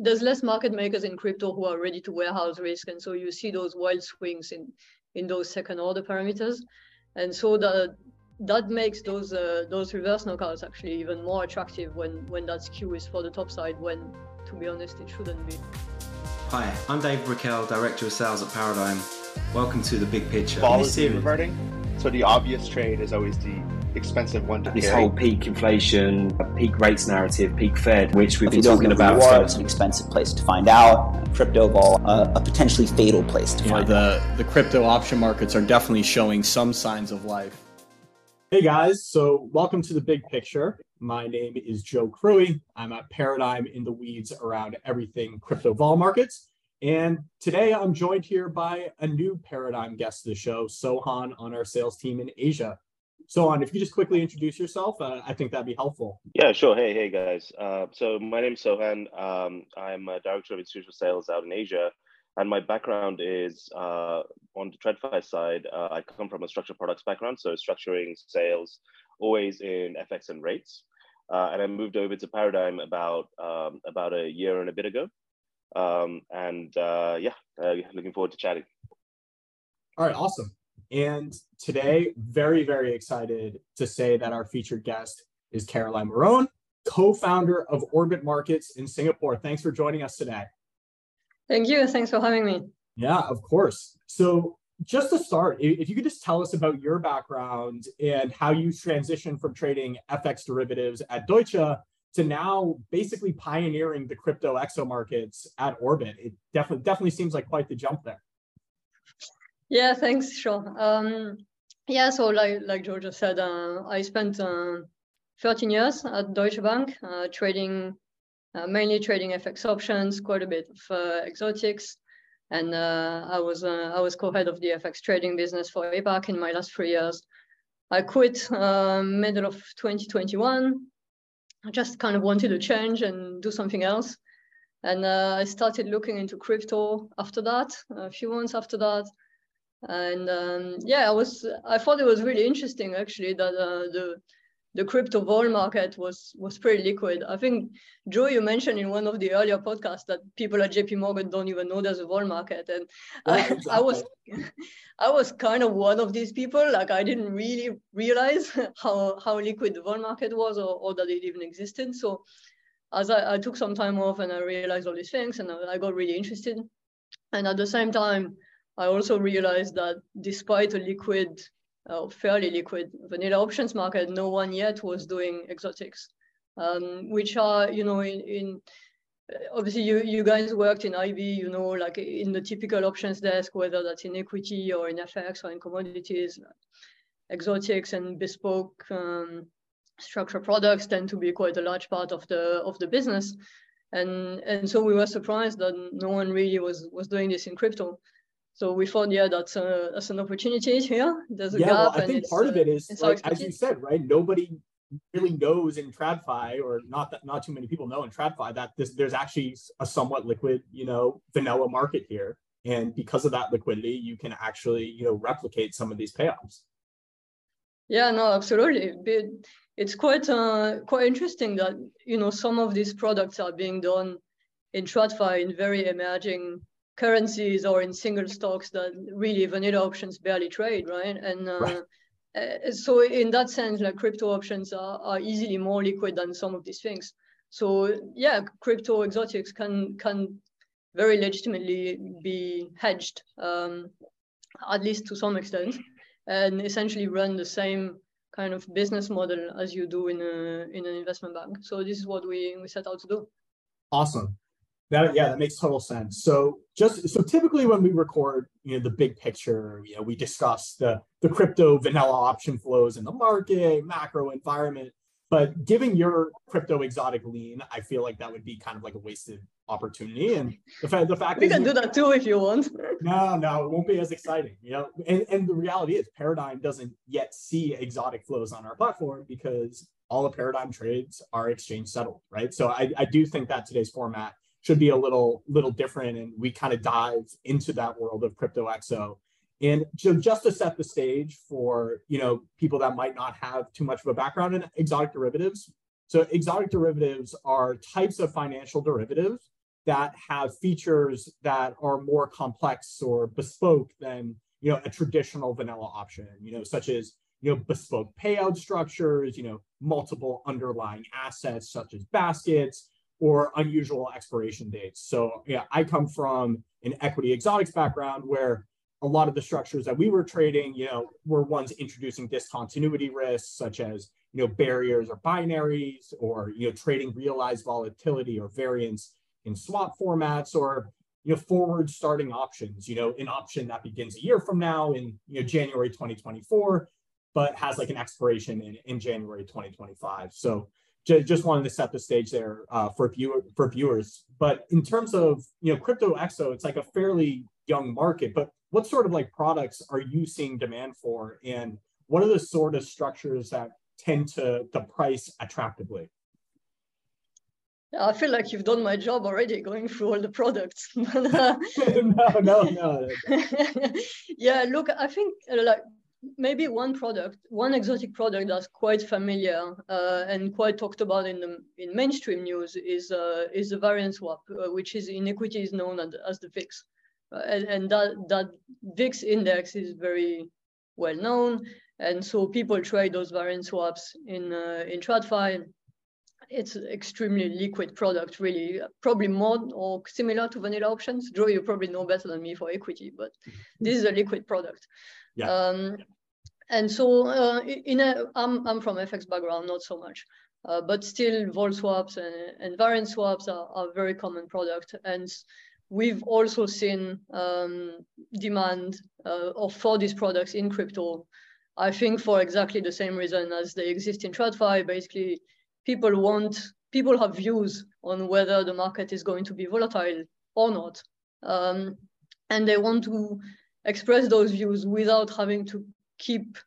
there's less market makers in crypto who are ready to warehouse risk, and so you see those wild swings in in those second order parameters, and so that that makes those uh, those reverse knockouts actually even more attractive when when that skew is for the top side when to be honest it shouldn't be. Hi, I'm Dave Brickell, Director of Sales at Paradigm. Welcome to the big picture. Vol is reverting. So the obvious trade is always the expensive one to this carry. whole peak inflation, peak rates narrative, peak Fed, which we've been talking about. War, it's an expensive place to find out. Crypto vol, uh, a potentially fatal place to you find know, the, out. The crypto option markets are definitely showing some signs of life. Hey guys, so welcome to the big picture. My name is Joe Cruey. I'm at Paradigm in the weeds around everything crypto vol markets. And today I'm joined here by a new Paradigm guest of the show, Sohan, on our sales team in Asia. Sohan, if you just quickly introduce yourself, uh, I think that'd be helpful. Yeah, sure. Hey, hey guys. Uh, so my name is Sohan. Um, I'm a director of institutional sales out in Asia. And my background is uh, on the TradFi side. Uh, I come from a structured products background, so structuring sales, always in FX and rates. Uh, and I moved over to Paradigm about um, about a year and a bit ago. Um, and uh, yeah, uh, looking forward to chatting. All right, awesome. And today, very, very excited to say that our featured guest is Caroline Mauron, co-founder of Orbit Markets in Singapore. Thanks for joining us today. Thank you. Thanks for having me. Yeah, of course. So, just to start, if you could just tell us about your background and how you transitioned from trading FX derivatives at Deutsche to now basically pioneering the crypto exo markets at Orbit. It definitely definitely seems like quite the jump there. Yeah, thanks, Sure. Um, yeah, so like like Georgia said, uh, I spent uh, 13 years at Deutsche Bank uh, trading uh, mainly trading FX options, quite a bit of uh, exotics, and uh, I was I was co-head of the FX trading business for APAC in my last three years. I quit middle of 2021. I just kind of wanted to change and do something else. And I started looking into crypto after that, a few months after that. And um, yeah, I was I thought it was really interesting actually that uh, the the crypto vol market was was pretty liquid. I think Joe, you mentioned in one of the earlier podcasts that people at JP Morgan don't even know there's a vol market, and yeah, I, exactly. I, was I was kind of one of these people. Like I didn't really realize how how liquid the vol market was, or, or that it even existed. So as I, I took some time off and I realized all these things, and I, I got really interested. And at the same time, I also realized that despite a liquid uh, fairly liquid vanilla options market, no one yet was doing exotics, um, which are, you know, in, in obviously you, you guys worked in IB, you know, like in the typical options desk, whether that's in equity or in FX or in commodities, exotics and bespoke um, structured products tend to be quite a large part of the of the business. And, and so we were surprised that no one really was, was doing this in crypto. So we thought, yeah, that's a, that's an opportunity here. There's a yeah, gap. Well, I think part of it is, like, as you said, right? Nobody really knows in TradFi, or not that not too many people know in TradFi that this there's actually a somewhat liquid, you know, vanilla market here, and because of that liquidity, you can actually, you know, replicate some of these payoffs. Yeah, no, absolutely. It's quite uh, quite interesting that you know some of these products are being done in TradFi in very emerging currencies or in single stocks that really vanilla options barely trade, right? And uh, right. Uh, so in that sense, like crypto options are, are easily more liquid than some of these things. So yeah, crypto exotics can can very legitimately be hedged, um, at least to some extent, and essentially run the same kind of business model as you do in a in an investment bank. So this is what we we set out to do. Awesome. That yeah, that makes total sense. So just so typically when we record, you know, the big picture, you know, we discuss the the crypto vanilla option flows in the market, macro environment. But given your crypto exotic lean, I feel like that would be kind of like a wasted opportunity. And the fact the fact we can do that too if you want. No, no, it won't be as exciting. You know, and, and the reality is Paradigm doesn't yet see exotic flows on our platform because all the Paradigm trades are exchange settled, right? So I, I do think that today's format should be a little little different and we kind of dive into that world of crypto exo and just to set the stage for you know people that might not have too much of a background in exotic derivatives. So exotic derivatives are types of financial derivatives that have features that are more complex or bespoke than you know a traditional vanilla option you know such as you know bespoke payout structures you know multiple underlying assets such as baskets or unusual expiration dates. So yeah i come from an equity exotics background where a lot of the structures that we were trading you know were ones introducing discontinuity risks such as you know barriers or binaries or you know trading realized volatility or variance in swap formats or you know forward starting options you know an option that begins a year from now in you know january 2024 but has like an expiration in, in january 2025 so just wanted to set the stage there uh, for viewer for viewers but in terms of you know crypto exo it's like a fairly young market but what sort of like products are you seeing demand for and what are the sort of structures that tend to, the price attractively I feel like you've done my job already going through all the products. no, no, no. yeah, look, I think uh, like maybe one product, one exotic product that's quite familiar uh, and quite talked about in the in mainstream news is uh, is the variance swap, uh, which is in equity is known as, as the VIX, uh, and, and that that VIX index is very well known, and so people trade those variance swaps in uh, in TradFi it's extremely liquid product, really, probably more or similar to vanilla options. Joe, you probably know better than me for equity, but this is a liquid product. Yeah. Um, and so uh, in a, I'm, I'm from FX background, not so much, uh, but still vol swaps and, and variance swaps are, are very common product. And we've also seen um, demand uh, for these products in crypto. I think for exactly the same reason as they exist in TradFi, basically people want people have views on whether the market is going to be volatile or not. Um, and they want to express those views without having to keep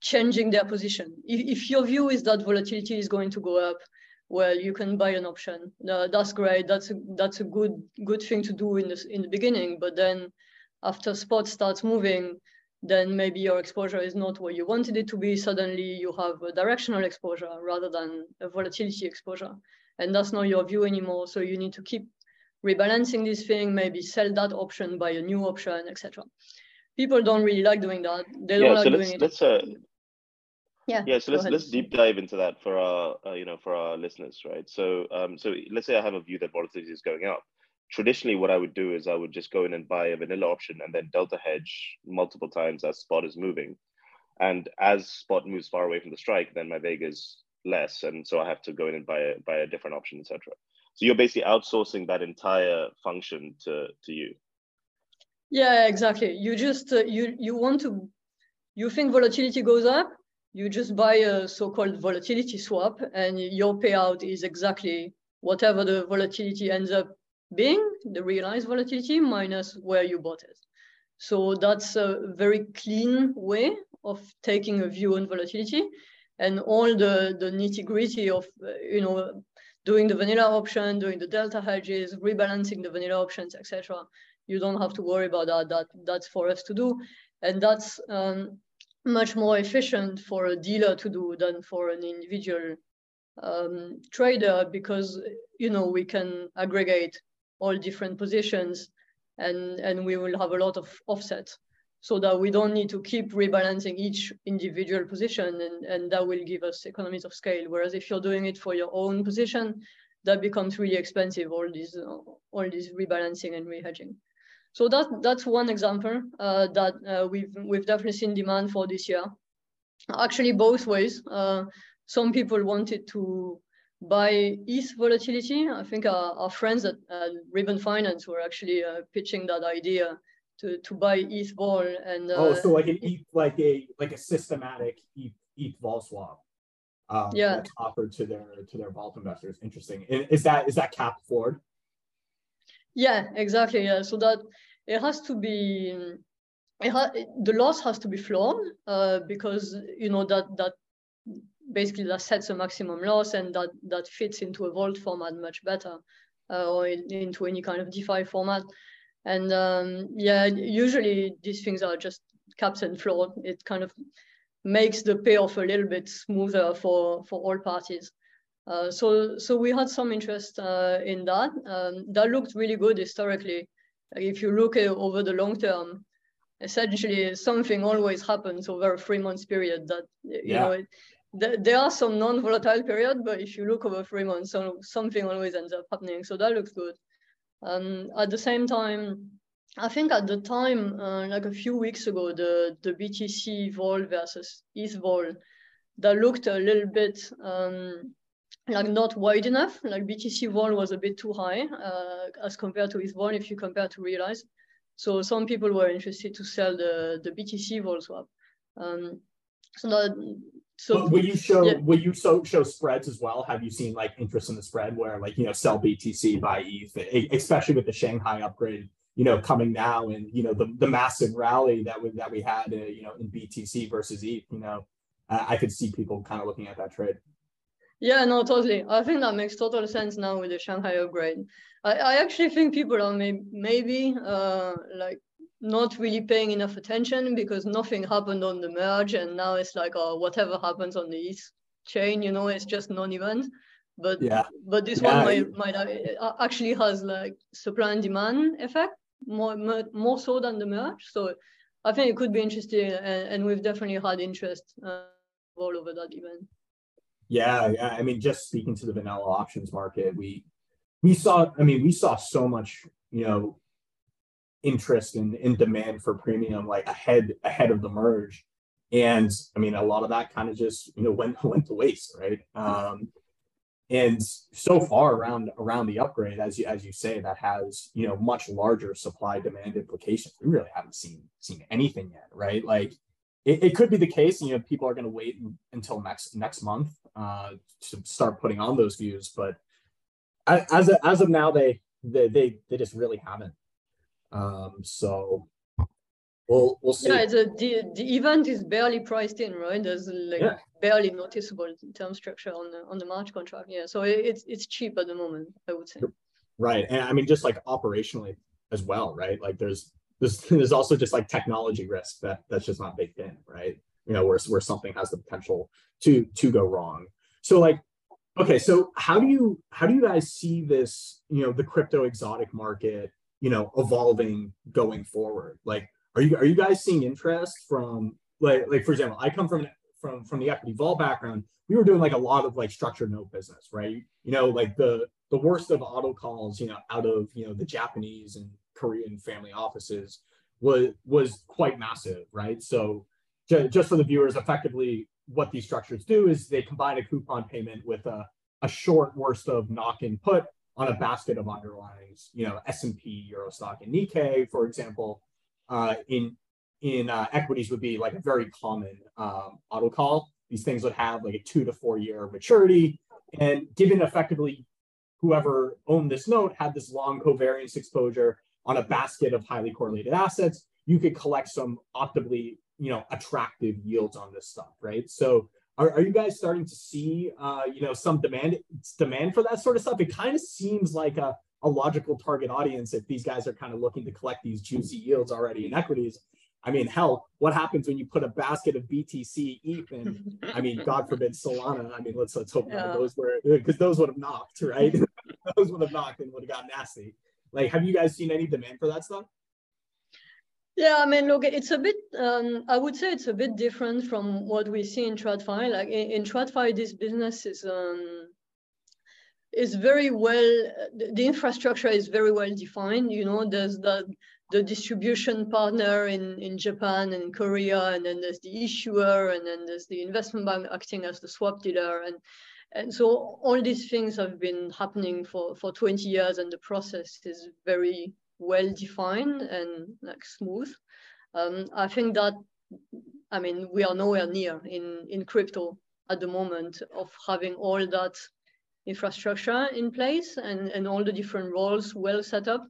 changing their position. If, if your view is that volatility is going to go up well you can buy an option. Uh, that's great. That's a that's a good good thing to do in the in the beginning. But then after spot starts moving then maybe your exposure is not what you wanted it to be. Suddenly you have a directional exposure rather than a volatility exposure. And that's not your view anymore. So you need to keep rebalancing this thing, maybe sell that option, buy a new option, etc. People don't really like doing that. They don't yeah, like so doing let's, it. Let's, uh, yeah, yeah, so let's ahead. let's deep dive into that for our uh, you know for our listeners, right? So um, so let's say I have a view that volatility is going up traditionally what I would do is I would just go in and buy a vanilla option and then delta hedge multiple times as spot is moving. And as spot moves far away from the strike, then my vega is less. And so I have to go in and buy a, buy a different option, etc. So you're basically outsourcing that entire function to, to you. Yeah, exactly. You just, uh, you, you want to, you think volatility goes up, you just buy a so-called volatility swap and your payout is exactly whatever the volatility ends up being the realized volatility minus where you bought it. So that's a very clean way of taking a view on volatility and all the, the nitty gritty of, uh, you know, doing the vanilla option, doing the delta hedges, rebalancing the vanilla options, etc. You don't have to worry about that. That that's for us to do, and that's um, much more efficient for a dealer to do than for an individual um, trader because you know we can aggregate all different positions and, and we will have a lot of offset so that we don't need to keep rebalancing each individual position and, and that will give us economies of scale. Whereas if you're doing it for your own position, that becomes really expensive, all these, all these rebalancing and rehedging. So that, that's one example uh, that uh, we've, we've definitely seen demand for this year. Actually, both ways. Uh, some people wanted to by ETH volatility. I think our, our friends at, at Ribbon Finance were actually uh, pitching that idea to, to buy ETH vol and uh, oh, so like an ETH, like a like a systematic ETH, ETH vol swap. Um, Yeah. that's offered to their to their vault investors. Interesting. Is that is that cap floored? yeah, exactly. Yeah, so that it has to be. It ha- the loss has to be flown uh, because you know that that basically that sets a maximum loss and that that fits into a vault format much better uh, or in, into any kind of DeFi format. And um, yeah, usually these things are just caps and floor. It kind of makes the payoff a little bit smoother for for all parties. Uh, so, so we had some interest uh, in that. Um, that looked really good historically. If you look over the long term, essentially something always happens over a three months period that, you yeah. know, it, there are some non-volatile period, but if you look over three months, so something always ends up happening. So that looks good. Um, at the same time, I think at the time, uh, like a few weeks ago, the, the BTC vol versus ETH vol, that looked a little bit um, like not wide enough. Like BTC vol was a bit too high uh, as compared to ETH vol if you compare to Realize. So some people were interested to sell the, the BTC vol swap. Um, so that so will you show yeah. will you so show spreads as well? Have you seen like interest in the spread where like you know sell BTC buy ETH, especially with the Shanghai upgrade, you know coming now and you know the, the massive rally that we that we had uh, you know in BTC versus ETH, you know uh, I could see people kind of looking at that trade. Yeah, no, totally. I think that makes total sense now with the Shanghai upgrade. I, I actually think people are may, maybe uh, like not really paying enough attention because nothing happened on the merge and now it's like oh whatever happens on the ETH chain you know it's just non-event. But yeah. but this yeah. one might, might uh, actually has like supply and demand effect more more so than the merge. So i think it could be interesting and, and we've definitely had interest uh, all over that event. Yeah yeah. I mean just speaking to the vanilla options market we we saw i mean we saw so much you know interest and in, in demand for premium like ahead ahead of the merge. And i mean a lot of that kind of just you know went went to waste right? Um and so far around around the upgrade as you as you say that has you know much larger supply demand implications. We really haven't seen seen anything yet right? Like it, it could be the case you know people are going to wait until next next month uh to start putting on those views but as as of now they they they, they just really haven't um, so we'll we'll see. Yeah, the, the the event is barely priced in, right? There's like yeah. barely noticeable term structure on the on the March contract. Yeah, so it, it's it's cheap at the moment, I would say. Right, and I mean just like operationally as well, right? Like there's there's there's also just like technology risk that that's just not baked in, right? You know, where where something has the potential to to go wrong. So like okay so how do you how do you guys see this you know the crypto exotic market you know evolving going forward? Like are you are you guys seeing interest from like like for example i come from from from the equity vol background. We were doing like a lot of like structured note business right? You know like the the worst of auto calls you know out of you know the japanese and korean family offices was was quite massive right? So j- just for the viewers effectively what these structures do is they combine a coupon payment with a, a short worst of knock in put on a basket of underlyings, you know, S&P, Eurostoxx, and Nikkei, for example, uh, in in uh, equities would be like a very common um, auto call. These things would have like a two to four year maturity, and given effectively whoever owned this note had this long covariance exposure on a basket of highly correlated assets, you could collect some optimally, you know, attractive yields on this stuff, right? So are, are you guys starting to see, uh, you know, some demand demand for that sort of stuff? It kind of seems like a, a logical target audience if these guys are kind of looking to collect these juicy yields already in equities. I mean, hell, what happens when you put a basket of BTC, ETH, and I mean, God forbid Solana. I mean, let's let's hope yeah. those were because those would have knocked, right? those would have knocked and would have got nasty. Like, have you guys seen any demand for that stuff? Yeah, I mean, look, it's a bit, um, I would say it's a bit different from what we see in TradFi. Like in, in TradFi, this business is, um, is very well, the infrastructure is very well defined. You know, there's the, the distribution partner in, in Japan and Korea, and then there's the issuer, and then there's the investment bank acting as the swap dealer. And, and so all these things have been happening for, for 20 years, and the process is very well defined and like smooth. Um, I think that, I mean, we are nowhere near in, in crypto at the moment of having all that infrastructure in place and, and all the different roles well set up.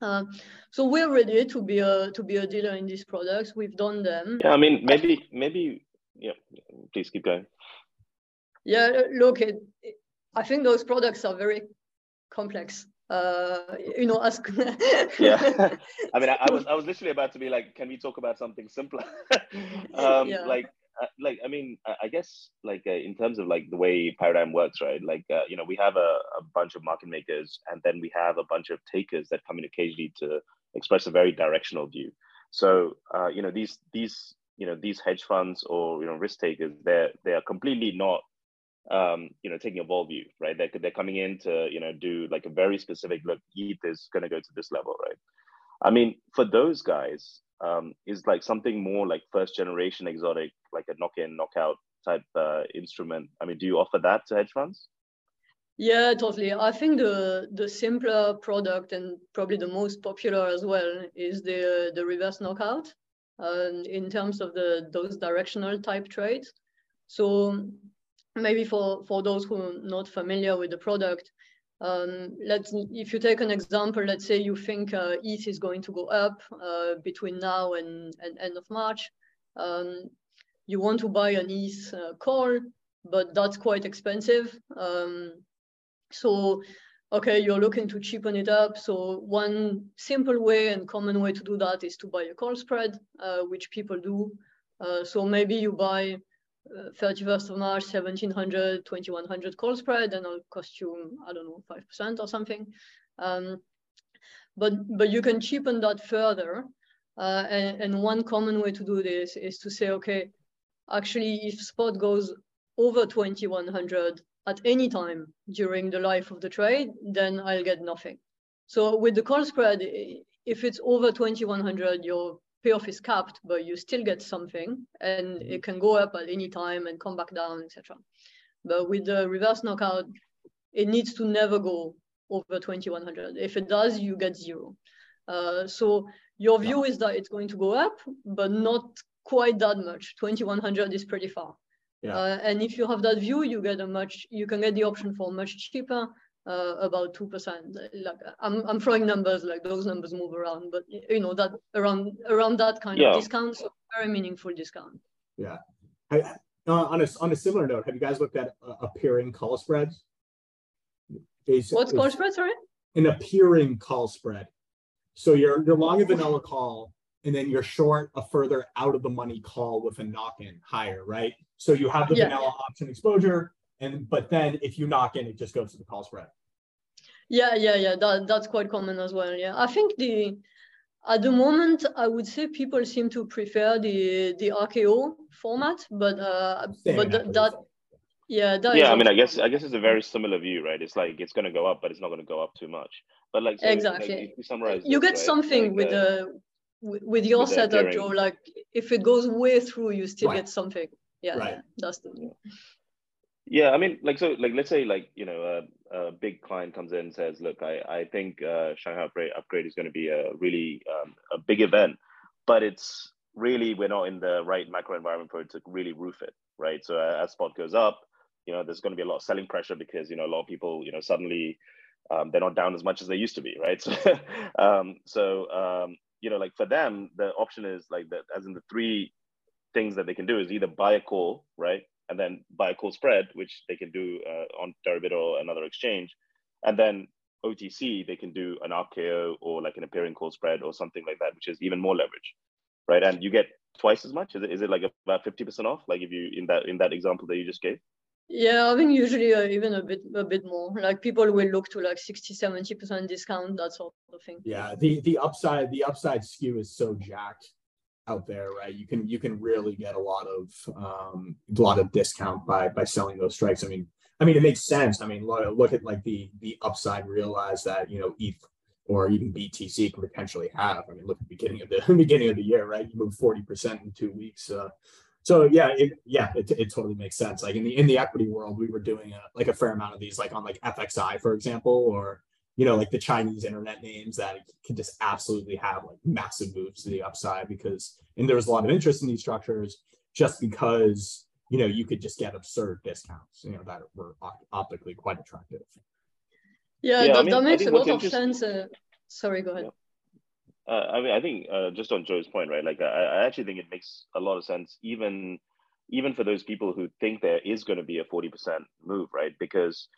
Uh, so we're ready to be a to be a dealer in these products. We've done them. Yeah, I mean, maybe maybe yeah. Please keep going. Yeah, look, it, I think those products are very complex uh, you know, ask. yeah, I mean, I, I, was I was literally about to be like, can we talk about something simpler? um, yeah. Like, uh, like I mean, I guess like uh, in terms of like the way Paradigm works, right? Like uh, you know, we have a, a bunch of market makers, and then we have a bunch of takers that come in occasionally to express a very directional view. So uh, you know, these these you know these hedge funds or you know risk takers, they're they are completely not um, you know taking a vol view, right? They're they're coming in to you know do like a very specific look. ETH is going to go to this level, right? I mean, for those guys, um, is like something more like first generation exotic, like a knock in, knockout type uh, instrument. I mean, do you offer that to hedge funds? Yeah, totally. I think the the simpler product and probably the most popular as well is the the reverse knockout, uh, in terms of the those directional type trades. So maybe for for those who are not familiar with the product, um, let's, if you take an example, let's say you think uh, ETH is going to go up uh, between now and, and end of March. Um, you want to buy an ETH uh, call, but that's quite expensive. Um, so, okay, you're looking to cheapen it up. So one simple way and common way to do that is to buy a call spread, uh, which people do. Uh, so maybe you buy 31st of March, 1700, 2100 call spread, and it'll cost you, I don't know, 5% or something. Um, but, but you can cheapen that further. Uh, and, and one common way to do this is to say, okay, actually, if spot goes over 2100 at any time during the life of the trade, then I'll get nothing. So with the call spread, if it's over 2100, you're payoff is capped, but you still get something and mm-hmm. it can go up at any time and come back down, etc. But with the reverse knockout, it needs to never go over 2100. If it does, you get zero. Uh, so your view is that it's going to go up, but not quite that much. 2100 is pretty far. Yeah. Uh, and if you have that view, you get a much, you can get the option for much cheaper uh, about two percent. Like I'm, I'm throwing numbers like those numbers move around, but you know that around around that kind yeah. of discount, so very meaningful discount. Yeah. I, uh, on a on a similar note, have you guys looked at uh, appearing call spreads? Is, What's is, call spread? Sorry. An appearing call spread. So you're you're long a vanilla call, and then you're short a further out of the money call with a knock in higher, right? So you have the yeah. vanilla option exposure, and but then if you knock in, it just goes to the call spread. Yeah, yeah, yeah. That that's quite common as well. Yeah, I think the at the moment I would say people seem to prefer the the RKO format, but uh, but th- that. Yeah, that yeah. I mean, I guess I guess it's a very similar view, right? It's like it's going to go up, but it's not going to go up too much. But like so, exactly, like, you summarize. You this, get right? something like, with uh, the with your with setup, Joe. Like if it goes way through, you still right. get something. Yeah, right. yeah that's the. Yeah. Yeah, I mean, like so, like let's say, like you know, a, a big client comes in and says, "Look, I I think uh, Shanghai upgrade, upgrade is going to be a really um, a big event, but it's really we're not in the right macro environment for it to really roof it, right? So uh, as spot goes up, you know, there's going to be a lot of selling pressure because you know a lot of people, you know, suddenly um, they're not down as much as they used to be, right? So, um, so um, you know, like for them, the option is like that, as in the three things that they can do is either buy a call, right? And then buy a call spread, which they can do uh, on Deribit or another exchange. And then OTC, they can do an RKO or like an appearing call spread or something like that, which is even more leverage, right? And you get twice as much. Is it, is it like about 50% off? Like if you, in that, in that example that you just gave? Yeah, I think usually uh, even a bit a bit more. Like people will look to like 60, 70% discount, that sort of thing. Yeah, the the upside the upside skew is so jacked out there, right? You can you can really get a lot of um, a lot of discount by by selling those strikes. I mean, I mean it makes sense. I mean, look, look at like the the upside. Realize that you know ETH or even BTC can potentially have. I mean, look at the beginning of the beginning of the year, right? You move forty percent in two weeks. Uh, so yeah, it, yeah, it, it totally makes sense. Like in the in the equity world, we were doing a, like a fair amount of these, like on like FXI, for example, or you know, like the Chinese internet names that can just absolutely have like massive moves to the upside because, and there was a lot of interest in these structures just because, you know, you could just get absurd discounts, you know, that were optically quite attractive. Yeah, yeah that, I mean, that, makes a lot of sense. Uh, sorry, go ahead. Yeah. Uh, I mean, I think uh, just on Joe's point, right? Like, I, I actually think it makes a lot of sense, even even for those people who think there is going to be a forty percent move, right? Because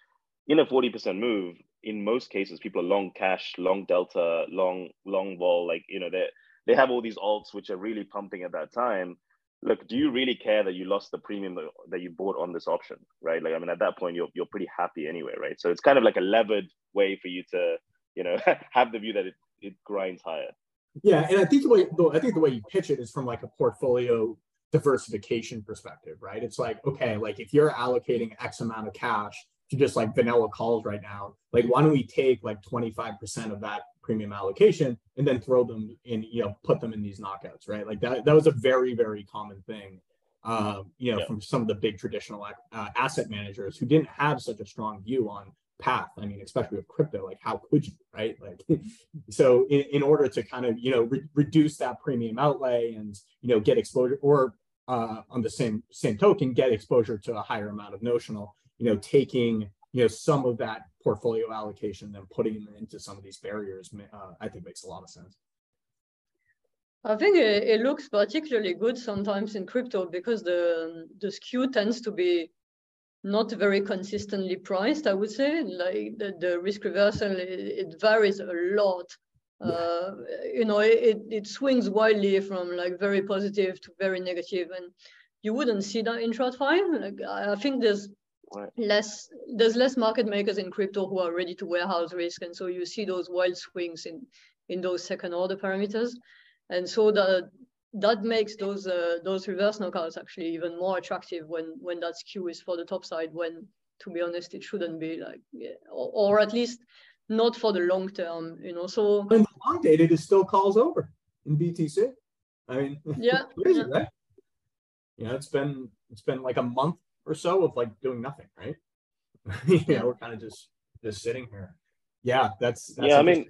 in a 40% move, in most cases, people are long cash, long delta, long long vol. Like you know, they they have all these alts which are really pumping at that time. look, do you really care that you lost the premium that you bought on this option, right? Like, I mean, at that point, you're you're pretty happy anyway, right? So it's kind of like a levered way for you to, you know, have the view that it, it grinds higher. Yeah, and I think the way I think the way you pitch it is from like a portfolio diversification perspective, right? It's like, okay, like if you're allocating X amount of cash to just like vanilla calls right now, like why don't we take like 25% of that premium allocation and then throw them in, you know, put them in these knockouts, right? Like that, that was a very, very common thing, uh, you know, yeah. from some of the big traditional uh, asset managers who didn't have such a strong view on path. I mean, especially with crypto, like how could you, right? Like, so in, in order to kind of, you know, re- reduce that premium outlay and, you know, get exposure or uh, on the same, same token, get exposure to a higher amount of notional, you know, taking, you know, some of that portfolio allocation, and putting them into some of these barriers, uh, I think makes a lot of sense. I think it, it, looks particularly good sometimes in crypto because the the skew tends to be not very consistently priced. I would say like the, the risk reversal it, it varies a lot. Uh, you know, it, it swings wildly from like very positive to very negative, and you wouldn't see that in TradFi. Like I think there's Right. less there's less market makers in crypto who are ready to warehouse risk and so you see those wild swings in in those second order parameters and so that that makes those uh, those reverse knockouts actually even more attractive when when that skew is for the top side when to be honest it shouldn't be like yeah, or, or at least not for the long term you know so when the long dated is still calls over in btc i mean yeah, crazy, yeah. right you know it's been it's been like a month or so of like doing nothing, right? yeah, we're kind of just just sitting here. Yeah, that's, that's yeah. I mean,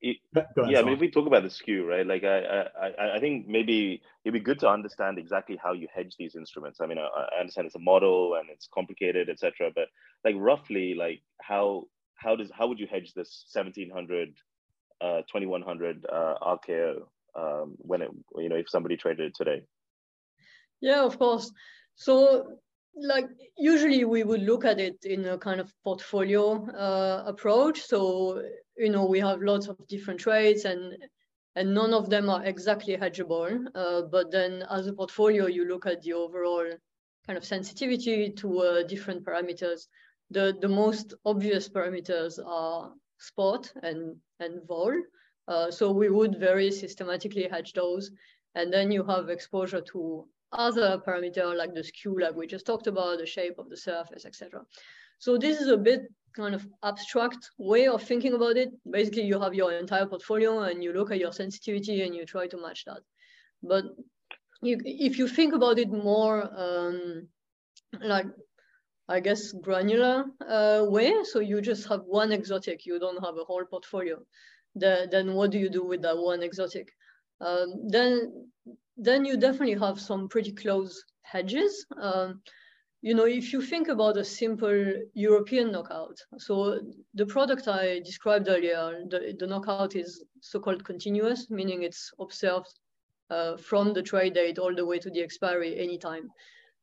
it, ahead, yeah. I mean, if we talk about the skew, right? Like, I, I, I think maybe it'd be good to understand exactly how you hedge these instruments. I mean, I, I understand it's a model and it's complicated, etc. But like, roughly, like, how how does how would you hedge this 1700, uh, 2100 uh, RKO um, when it you know if somebody traded it today? Yeah, of course. So like usually we would look at it in a kind of portfolio uh, approach. So you know we have lots of different trades and and none of them are exactly hedgeable. Uh, but then as a portfolio, you look at the overall kind of sensitivity to uh, different parameters. The the most obvious parameters are spot and and vol. Uh, so we would very systematically hedge those. And then you have exposure to other parameter like the skew, like we just talked about, the shape of the surface, etc. So this is a bit kind of abstract way of thinking about it. Basically, you have your entire portfolio and you look at your sensitivity and you try to match that. But you, if you think about it more um, like, I guess, granular uh, way, so you just have one exotic, you don't have a whole portfolio, the, then what do you do with that one exotic? Um, then then you definitely have some pretty close hedges. Um, you know, if you think about a simple European knockout, so the product I described earlier, the, the knockout is so-called continuous, meaning it's observed uh, from the trade date all the way to the expiry anytime.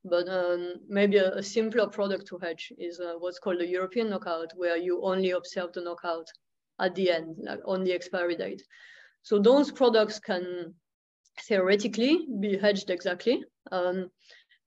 But um, maybe a, a, simpler product to hedge is uh, what's called a European knockout, where you only observe the knockout at the end, like on the expiry date. So those products can theoretically be hedged exactly. Um,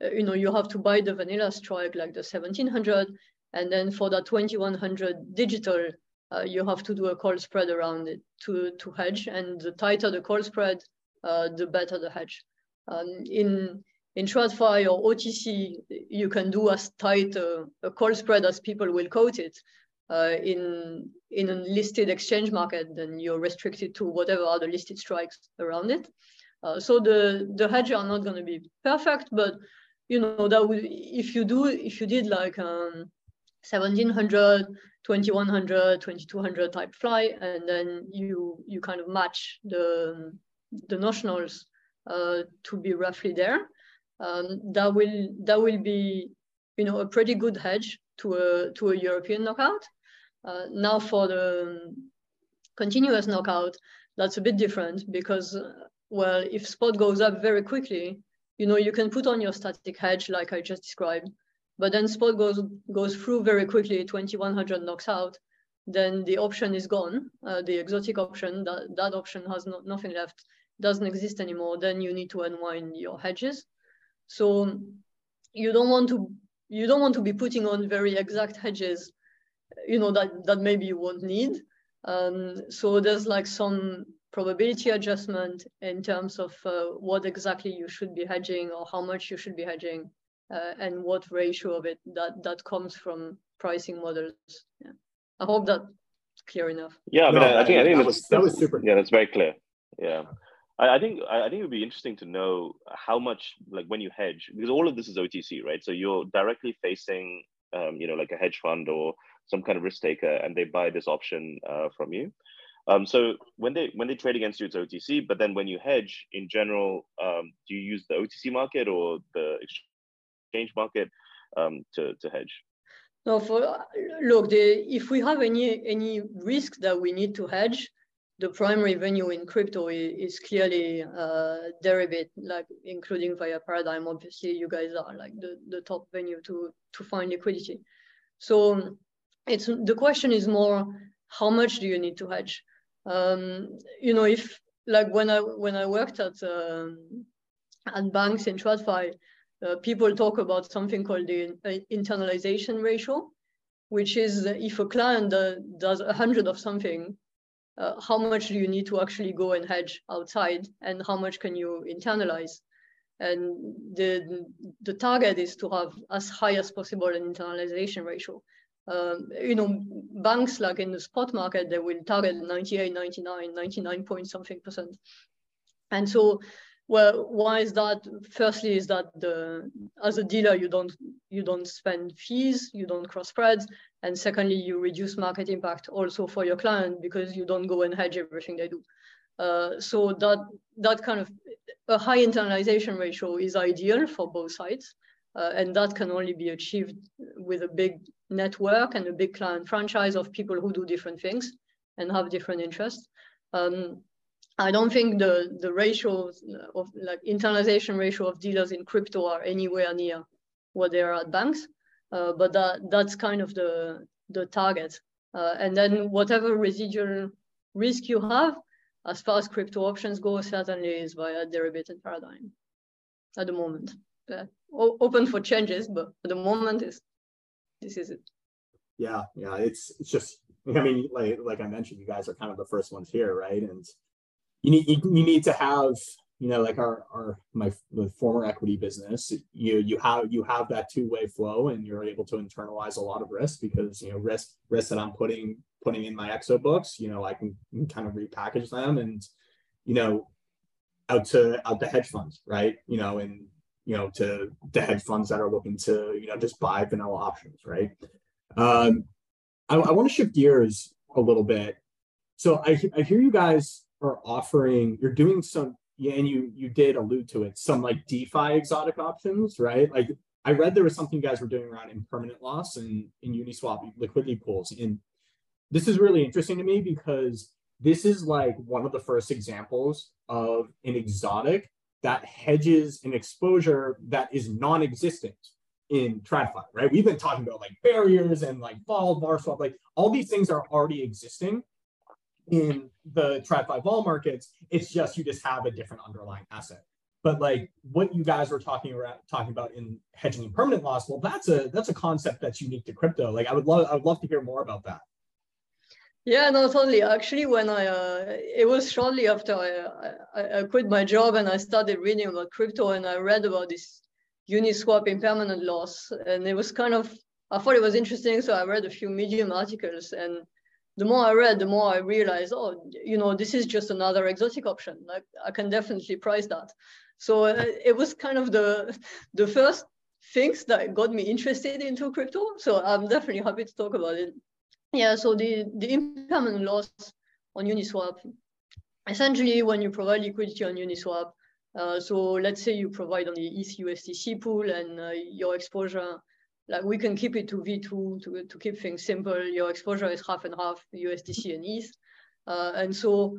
uh, you know, you have to buy the vanilla strike like the 1700, and then for the 2100 digital, uh, you have to do a call spread around it to, to hedge. And the tighter the call spread, uh, the better the hedge. Um, in in TradFi or OTC, you can do as tight a, a call spread as people will quote it. Uh, in in a listed exchange market, then you're restricted to whatever the listed strikes around it. Uh, so the the hedges are not going to be perfect, but you know that would if you do if you did like um, 1700 2100 2200 type fly and then you you kind of match the the notionals uh, to be roughly there um, that will that will be you know a pretty good hedge to a to a european knockout. Uh, now for the continuous knockout that's a bit different because well, if spot goes up very quickly, you know, you can put on your static hedge like I just described, but then spot goes goes through very quickly, 2100 knocks out, then the option is gone. Uh, the exotic option, that, that option has no, nothing left, doesn't exist anymore. Then you need to unwind your hedges. So you don't want to you don't want to be putting on very exact hedges, you know, that, that maybe you won't need. Um, so there's like some probability adjustment in terms of uh, what exactly you should be hedging or how much you should be hedging uh, and what ratio of it that, that comes from pricing models. Yeah. I hope that's clear enough. Yeah, I mean, No, I, I think I think that was- that was super. Yeah, that's very clear. Yeah. I, I think I I think it would be interesting to know how much like when you hedge because all of this is OTC, right? So you're directly facing um, you know like a hedge fund or some kind of risk taker, and they buy this option uh, from you. Um, so when they when they trade against you, it's OTC. But then when you hedge, in general, um, do you use the OTC market or the exchange market um, to to hedge? No, for look, the, if we have any any risk that we need to hedge, the primary venue in crypto is, is clearly uh, like including via Paradigm. Obviously, you guys are like the, the top venue to to find liquidity. So it's the question is more how much do you need to hedge? Um, you know, if like when I when I worked at um, at banks in TradFi, uh, people talk about something called the uh, internalization ratio, which is if a client uh, does a hundred of something, uh, how much do you need to actually go and hedge outside, and how much can you internalize? And the the target is to have as high as possible an internalization ratio. Um, you know, banks like in the spot market, they will target 98, 99, 99 point something percent. And so well, why is that? Firstly, is that the as a dealer you don't you don't spend fees, you don't cross spreads, and secondly you reduce market impact also for your client because you don't go and hedge everything they do. Uh, so that that kind of a high internalization ratio is ideal for both sides, uh, and that can only be achieved with a big network and a big client franchise of people who do different things and have different interests. Um, I don't think the the ratios of like internalization ratio of dealers in crypto are anywhere near what they are at banks, uh, but that that's kind of the the target. Uh, and then whatever residual risk you have, as far as crypto options go, certainly is via Deribit and Paradigm at the moment. Open for changes, but at the moment is this is it. Yeah, yeah, it's it's just I mean, like like I mentioned, you guys are kind of the first ones here, right? And you need you, you need to have you know like our our my former equity business you you have you have that two-way flow and you're able to internalize a lot of risk because you know risk risk that i'm putting putting in my exo books you know i can kind of repackage them and you know out to out to hedge funds right you know and you know to the hedge funds that are looking to you know just buy vanilla options right? Um i, I want to shift gears a little bit. So I, I hear you guys are offering you're doing some yeah, and you you did allude to it some like defi exotic options right? Like i read there was something you guys were doing around impermanent loss and in uniswap liquidity pools. And this is really interesting to me because this is like one of the first examples of an exotic that hedges an exposure that is non-existent in TradFi, right? We've been talking about like barriers and like vol, var swap, like all these things are already existing in the TradFi vol markets. It's just you just have a different underlying asset. But like what you guys were talking about talking about in hedging impermanent loss, well, that's a that's a concept that's unique to crypto. Like I would love I would love to hear more about that. Yeah, no, totally. Actually, when I uh, it was shortly after I, I, I quit my job and I started reading about crypto and I read about this Uniswap impermanent loss and it was kind of I thought it was interesting, so I read a few Medium articles and the more I read, the more I realized, oh, you know, this is just another exotic option. Like I can definitely price that. So uh, it was kind of the the first things that got me interested into crypto. So I'm definitely happy to talk about it. Yeah. So the the impermanent loss on Uniswap, essentially, when you provide liquidity on Uniswap, uh, so let's say you provide on the ETH USDC pool and uh, your exposure like we can keep it to V2 to, to keep things simple. Your exposure is half and half USDC and ETH. Uh, and so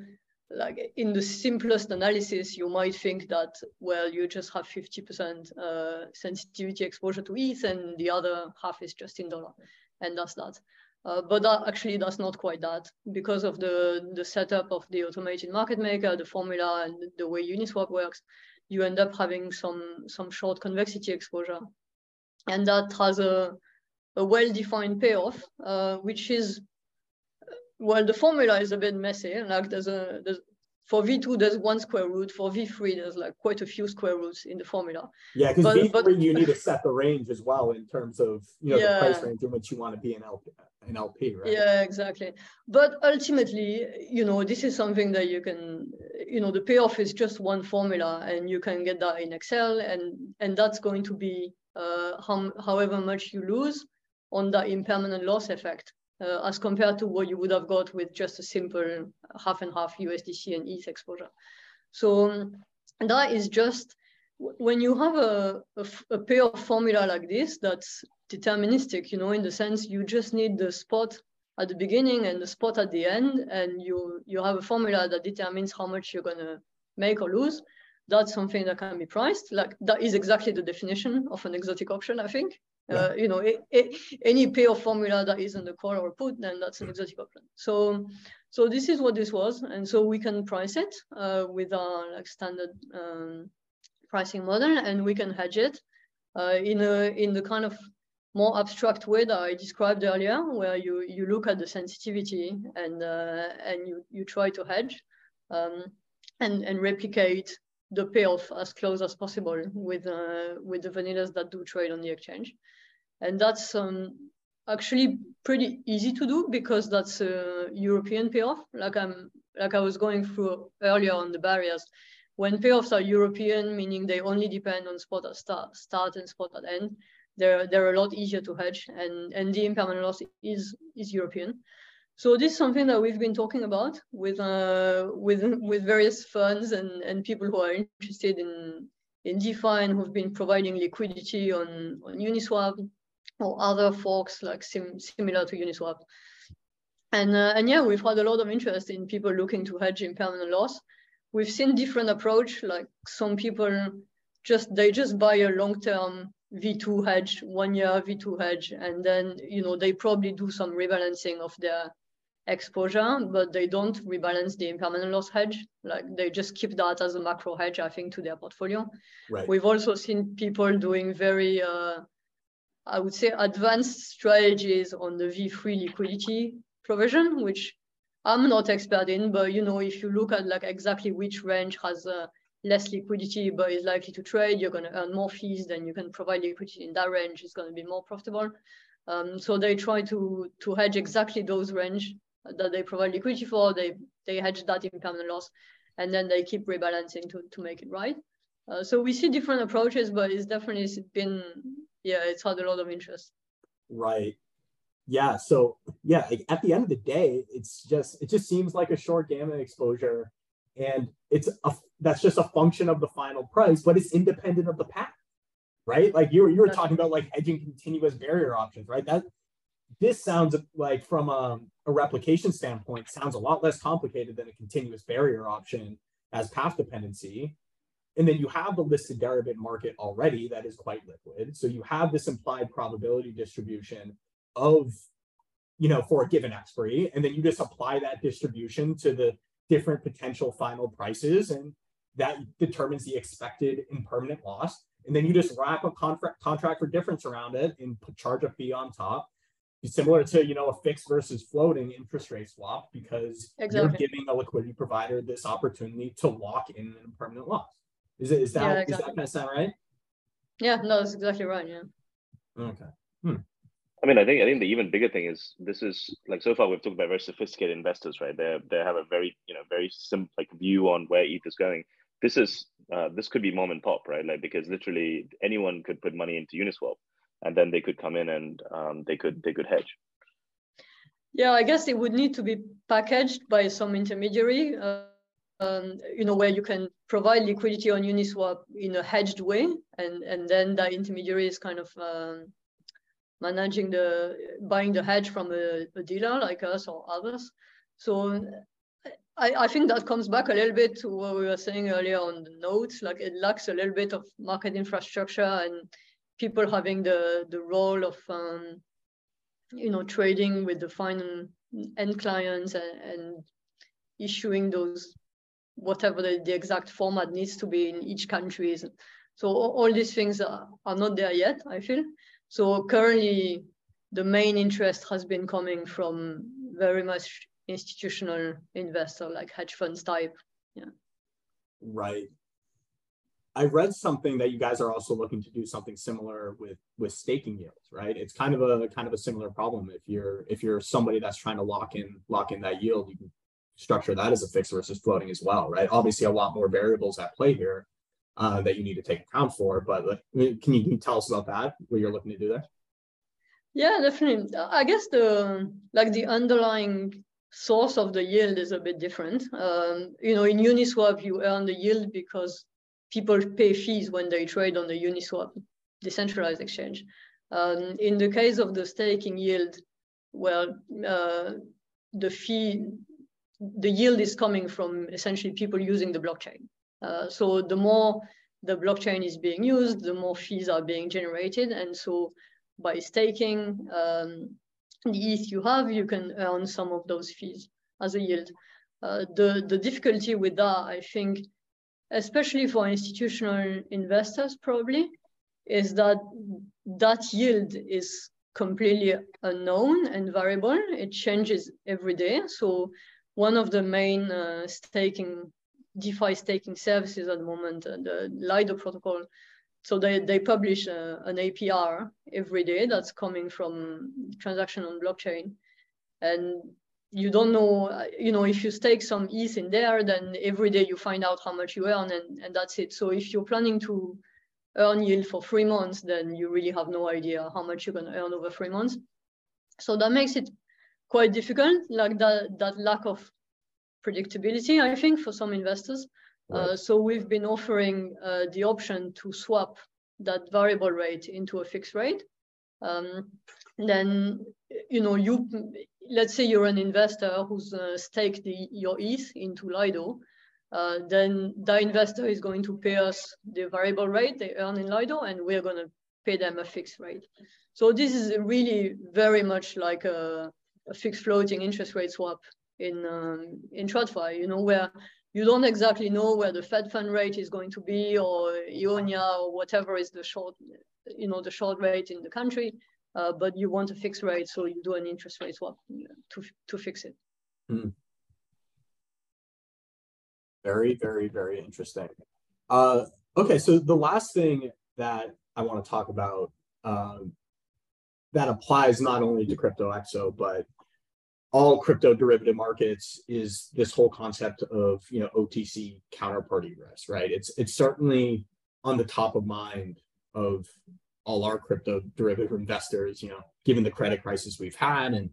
like in the simplest analysis, you might think that, well, you just have 50% uh, sensitivity exposure to ETH and the other half is just in dollar. And that's that. Uh, but that actually that's not quite that because of the, the setup of the automated market maker, the formula and the way Uniswap works. you end up having some some short convexity exposure, and that has a a well-defined payoff, uh, which is well, the formula is a bit messy. Like there's a there's for V2, there's one square root. For V3, there's like quite a few square roots in the formula. Yeah, because V3, but, you need to set the range as well in terms of you know yeah. the price range in which you want to be in LP, LP, right? Yeah, exactly. But ultimately, you know, this is something that you can, you know, the payoff is just one formula, and you can get that in Excel, and and that's going to be uh, how, however much you lose on that impermanent loss effect uh, as compared to what you would have got with just a simple half and half USDC and ETH exposure. So um, that is just when you have a, a, a payoff formula like this that's deterministic, you know, in the sense you just need the spot at the beginning and the spot at the end, and you you have a formula that determines how much you're gonna make or lose. That's something that can be priced. Like that is exactly the definition of an exotic option, I think. Uh, you know, it, it, any payoff formula that isn't a call or put, then that's an exotic option. So, so this is what this was, and so we can price it uh, with our like standard um, pricing model, and we can hedge it uh, in a in the kind of more abstract way that I described earlier, where you you look at the sensitivity and uh, and you you try to hedge um, and and replicate the payoff as close as possible with uh, with the vanillas that do trade on the exchange and that's um, actually pretty easy to do because that's a European payoff. Like I'm like I was going through earlier on the barriers. When payoffs are European, meaning they only depend on spot at start, start and spot at end, they're they're a lot easier to hedge, and and the impermanent loss is is European. So this is something that we've been talking about with uh, with with various funds and and people who are interested in in DeFi and who've been providing liquidity on on Uniswap or other forks like sim similar to Uniswap. And, uh, and yeah, we've had a lot of interest in people looking to hedge impermanent loss. We've seen different approach, like some people just, they just buy a long-term V2 hedge, one year V2 hedge, and then, you know, they probably do some rebalancing of their exposure, but they don't rebalance the impermanent loss hedge. Like they just keep that as a macro hedge, I think, to their portfolio. Right. We've also seen people doing very uh, I would say, advanced strategies on the V3 liquidity provision, which I'm not expert in, but you know, if you look at like exactly which range has uh, less liquidity but is likely to trade, you're going to earn more fees. Then you can provide liquidity in that range. It's going to be more profitable. Um, so they try to to hedge exactly those range that they provide liquidity for. They they hedge that impermanent loss, and then they keep rebalancing to to make it right. Uh, so we see different approaches, but it's definitely been yeah, it's had a lot of interest. Right. Yeah. So yeah, like at the end of the day, it's just it just seems like a short gamma exposure, and it's a that's just a function of the final price, but it's independent of the path, right? Like you were you were talking about like hedging continuous barrier options, right? That this sounds like from a, a replication standpoint sounds a lot less complicated than a continuous barrier option as path dependency and then you have the listed derivative market already that is quite liquid. So you have this implied probability distribution of, you know, for a given expiry. And then you just apply that distribution to the different potential final prices. And that determines the expected impermanent loss. And then you just wrap a contract contract for difference around it and charge a fee on top. Similar to you know a fixed versus floating interest rate swap because exactly. you're giving a liquidity provider this opportunity to lock in an impermanent loss. Is it is that yeah, exactly. is that kind of sound right? Yeah, no, that's exactly right. Yeah. Okay. Hmm. I mean, I think I think the even bigger thing is this is like so far we've talked about very sophisticated investors, right? They they have a very you know very simple like view on where ETH is going. This is uh, this could be mom and pop, right? Like because literally anyone could put money into Uniswap, and then they could come in and um, they could they could hedge. Yeah, I guess it would need to be packaged by some intermediary. Uh, um, you know, where you can provide liquidity on Uniswap in a hedged way, and and then that intermediary is kind of um, managing the buying the hedge from a, a, dealer like us or others. So I, I think that comes back a little bit to what we were saying earlier on the notes. Like it lacks a little bit of market infrastructure and people having the the role of um, you know trading with the final end clients and, and issuing those whatever the, the exact format needs to be in each country. Is. So all these things are, are not there yet, I feel. So currently, the main interest has been coming from very much institutional investor, like hedge funds type. Yeah. Right. I read something that you guys are also looking to do something similar with with staking yields, right? It's kind of a kind of a similar problem. If you're if you're somebody that's trying to lock in lock in that yield, you can structure that as a fixed versus floating as well, right? Obviously, a lot more variables at play here uh, that you need to take account for. But can you, can you tell us about that? What you're looking to do there? Yeah, definitely. I guess the like the underlying source of the yield is a bit different. Um, you know, in Uniswap, you earn the yield because people pay fees when they trade on the Uniswap decentralized exchange. Um, in the case of the staking yield, well, uh, the fee the yield is coming from essentially people using the blockchain. Uh, so the more the blockchain is being used, the more fees are being generated. And so by staking um, the ETH you have, you can earn some of those fees as a yield. Uh, the, the difficulty with that, I think, especially for institutional investors probably, is that that yield is completely unknown and variable. It changes every day. So one of the main uh, staking DeFi staking services at the moment, uh, the Lido protocol. So they, they publish uh, an APR every day that's coming from transaction on blockchain. And you don't know, you know, if you stake some ETH in there, then every day you find out how much you earn and, and that's it. So if you're planning to earn yield for three months, then you really have no idea how much you're gonna earn over three months. So that makes it quite difficult, like that, that lack of predictability, I think, for some investors. Uh, right. Uh, so we've been offering uh, the option to swap that variable rate into a fixed rate. Um, then, you know, you let's say you're an investor who's uh, staked the, your ETH into Lido. Uh, then the investor is going to pay us the variable rate they earn in Lido, and we're going to pay them a fixed rate. So this is really very much like a a fixed floating interest rate swap in um, in TradFi, you know, where you don't exactly know where the Fed fund rate is going to be or EONIA or whatever is the short, you know, the short rate in the country, uh, but you want a fixed rate, so you do an interest rate swap to, to fix it. Hmm. Very, very, very interesting. Uh, okay, so the last thing that I want to talk about um, that applies not only to CryptoExo, but all crypto derivative markets is this whole concept of you know OTC counterparty risk, right? It's it's certainly on the top of mind of all our crypto derivative investors, you know, given the credit crisis we've had. And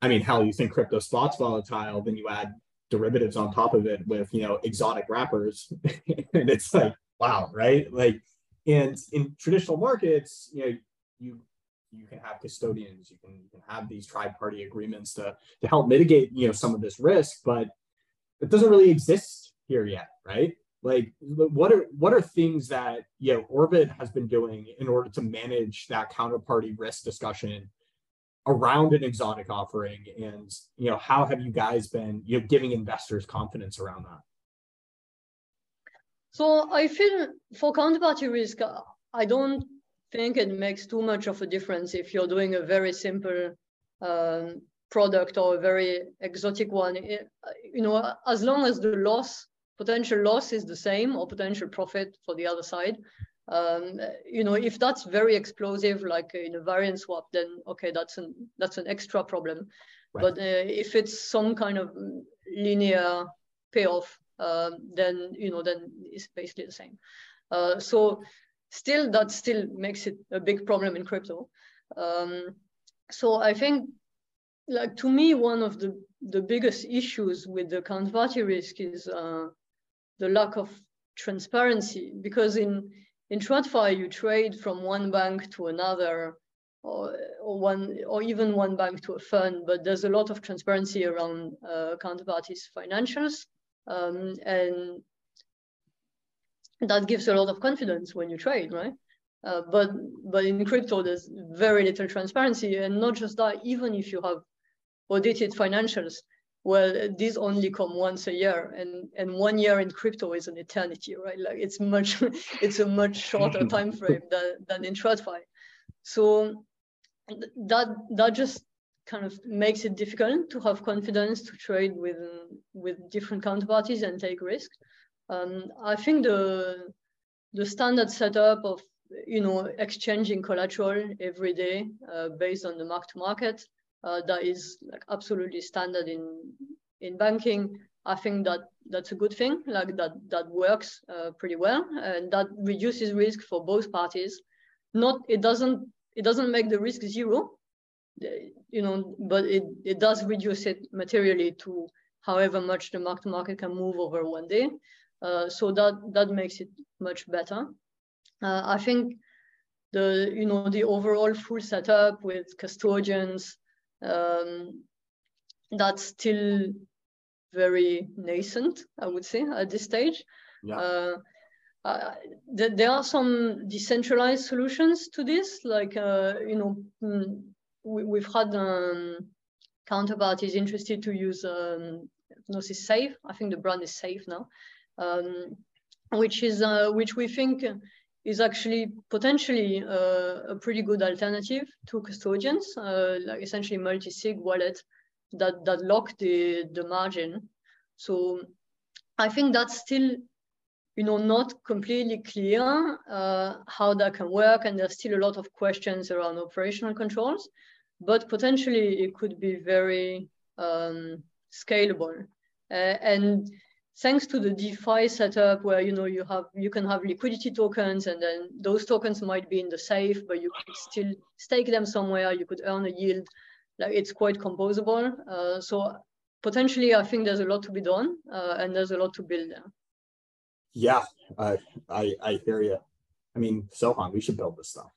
I mean, hell, you think crypto spot's volatile, then you add derivatives on top of it with, you know, exotic wrappers. and it's like, wow, right? Like, and in traditional markets, you know, you you can have custodians, you can, you can have these tri-party agreements to, to help mitigate, you know, some of this risk, but it doesn't really exist here yet, right? Like what are what are things that you know OrBit has been doing in order to manage that counterparty risk discussion around an exotic offering and you know how have you guys been you know giving investors confidence around that so i feel for counterparty risk i don't think it makes too much of a difference if you're doing a very simple um, product or a very exotic one. It, you know, as long as the loss, potential loss is the same or potential profit for the other side. Um, you know, if that's very explosive, like in a variance swap, then okay, that's an that's an extra problem. Right. But uh, if it's some kind of linear payoff, um, then you know, then it's basically the same. Uh, so still that still makes it a big problem in crypto. Um, so I think like to me, one of the, the biggest issues with the counterparty risk is uh, the lack of transparency because in, in TradFi, you trade from one bank to another or, or one or even one bank to a fund, but there's a lot of transparency around uh, counterparties' financials. Um, and that gives a lot of confidence when you trade, right? Uh, but but in crypto, there's very little transparency, and not just that. Even if you have audited financials, well, these only come once a year, and and one year in crypto is an eternity, right? Like it's much, it's a much shorter time frame than than in TradFi. So that that just kind of makes it difficult to have confidence to trade with with different counterparties and take risks. Um, I think the the standard setup of you know exchanging collateral every day uh, based on the mark to market uh, that is like absolutely standard in in banking. I think that that's a good thing. Like that that works uh, pretty well, and that reduces risk for both parties. Not it doesn't it doesn't make the risk zero, you know, but it it does reduce it materially to however much the mark to market can move over one day. Uh, so that that makes it much better. Uh, I think the you know the overall full setup with custodians um, that's still very nascent, I would say, at this stage. Yeah. Uh, uh, th there are some decentralized solutions to this, like uh, you know, mm, we, have had um, counterparties interested to use um, Gnosis Safe. I think the brand is Safe now, um, which is uh, which we think is actually potentially uh, a pretty good alternative to custodians, uh, like essentially multi-sig wallet that, that lock the, the margin. So I think that's still, you know, not completely clear uh, how that can work. And there's still a lot of questions around operational controls, but potentially it could be very um, scalable. Uh, and thanks to the DeFi setup where you know you have you can have liquidity tokens and then those tokens might be in the safe, but you could still stake them somewhere. You could earn a yield. Like it's quite composable. Uh, so potentially, I think there's a lot to be done uh, and there's a lot to build there. Yeah, I I I hear you. I mean, Sohan, we should build this stuff,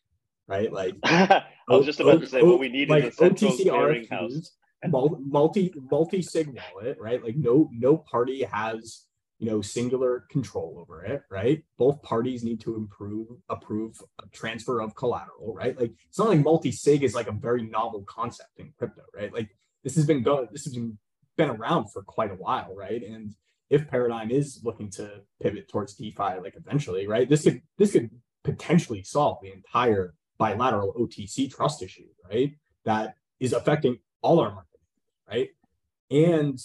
right? Like I was just about to say what we need like is a central OTC clearinghouse multi multi sig wallet, right? Like no no party has you know singular control over it, right? Both parties need to improve approve transfer of collateral, right? Like it's not like multi sig is like a very novel concept in crypto, right? Like this has been going this has been been around for quite a while, right? And if Paradigm is looking to pivot towards DeFi, like eventually, right? This could this could potentially solve the entire bilateral OTC trust issue, right? That is affecting all our markets right? And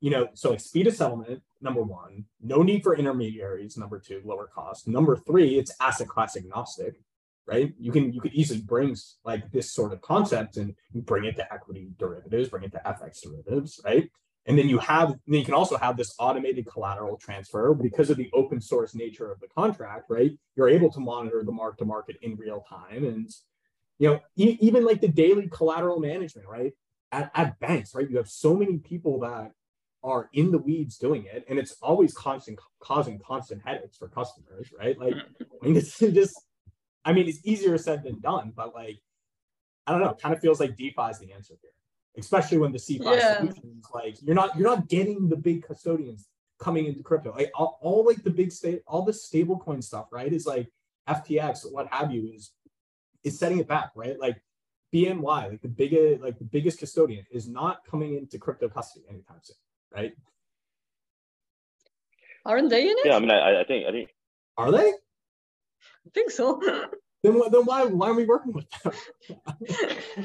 you know, so like speed of settlement, number one, no need for intermediaries, number two, lower cost. Number three, it's asset class agnostic, right? You can you could easily bring like this sort of concept and bring it to equity derivatives, bring it to FX derivatives, right? And then you have then you can also have this automated collateral transfer because of the open source nature of the contract, right? You're able to monitor the mark to market in real time and you know e- even like the daily collateral management, right? At, at banks, right? You have so many people that are in the weeds doing it, and it's always constant causing constant headaches for customers, right? Like, I mean, it's just, I mean, it's easier said than done, but like, I don't know, kind of feels like DeFi is the answer here, especially when the CeFi yeah. solutions, like, you're not you're not getting the big custodians coming into crypto. Like all, all like the big state, all the stable coin stuff, right? Is like FTX, what have you, is is setting it back, right? Like BNY, like the biggest, like the biggest custodian, is not coming into crypto custody anytime soon, right? Aren't they in it? Yeah, I mean, I, I think, I think. Are they? I think so. then, then why why are we working with them?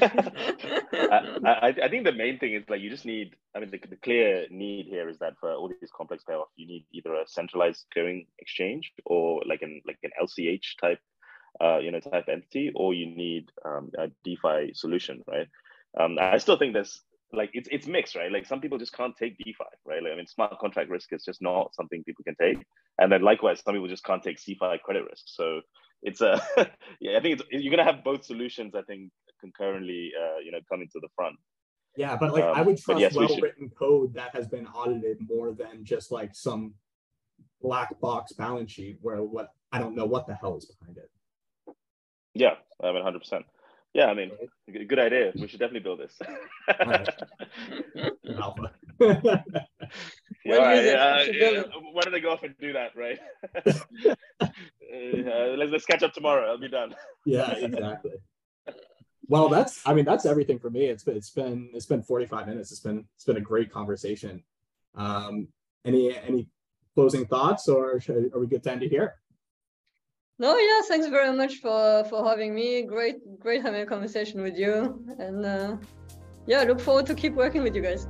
I, I, think the main thing is like you just need. I mean, the, the clear need here is that for all these complex payoff, you need either a centralized clearing exchange or like an like an LCH type uh, you know type entity, or you need um, a DeFi solution, right? Um, I still think there's like it's it's mixed, right? Like some people just can't take DeFi, right? Like I mean, smart contract risk is just not something people can take, and then likewise, some people just can't take CeFi credit risk. So it's a yeah, I think it's, you're gonna have both solutions. I think concurrently, uh, you know, coming to the front. Yeah, but like um, I would trust yes, well-written code that has been audited more than just like some black box balance sheet where what I don't know what the hell is behind it. Yeah, I mean, hundred percent. Yeah, I mean, good idea. We should definitely build this. Alpha. yeah, right, uh, yeah. Why don't I go off and do that, right? uh, let's let's catch up tomorrow. I'll be done. Yeah, exactly. well, that's I mean that's everything for me. It's been it's been it's been 45 minutes. It's been it's been a great conversation. Um, any any closing thoughts, or should, are we good to end it here? No, yeah, thanks very much for for having me. Great, great having a conversation with you, and uh, yeah, look forward to keep working with you guys.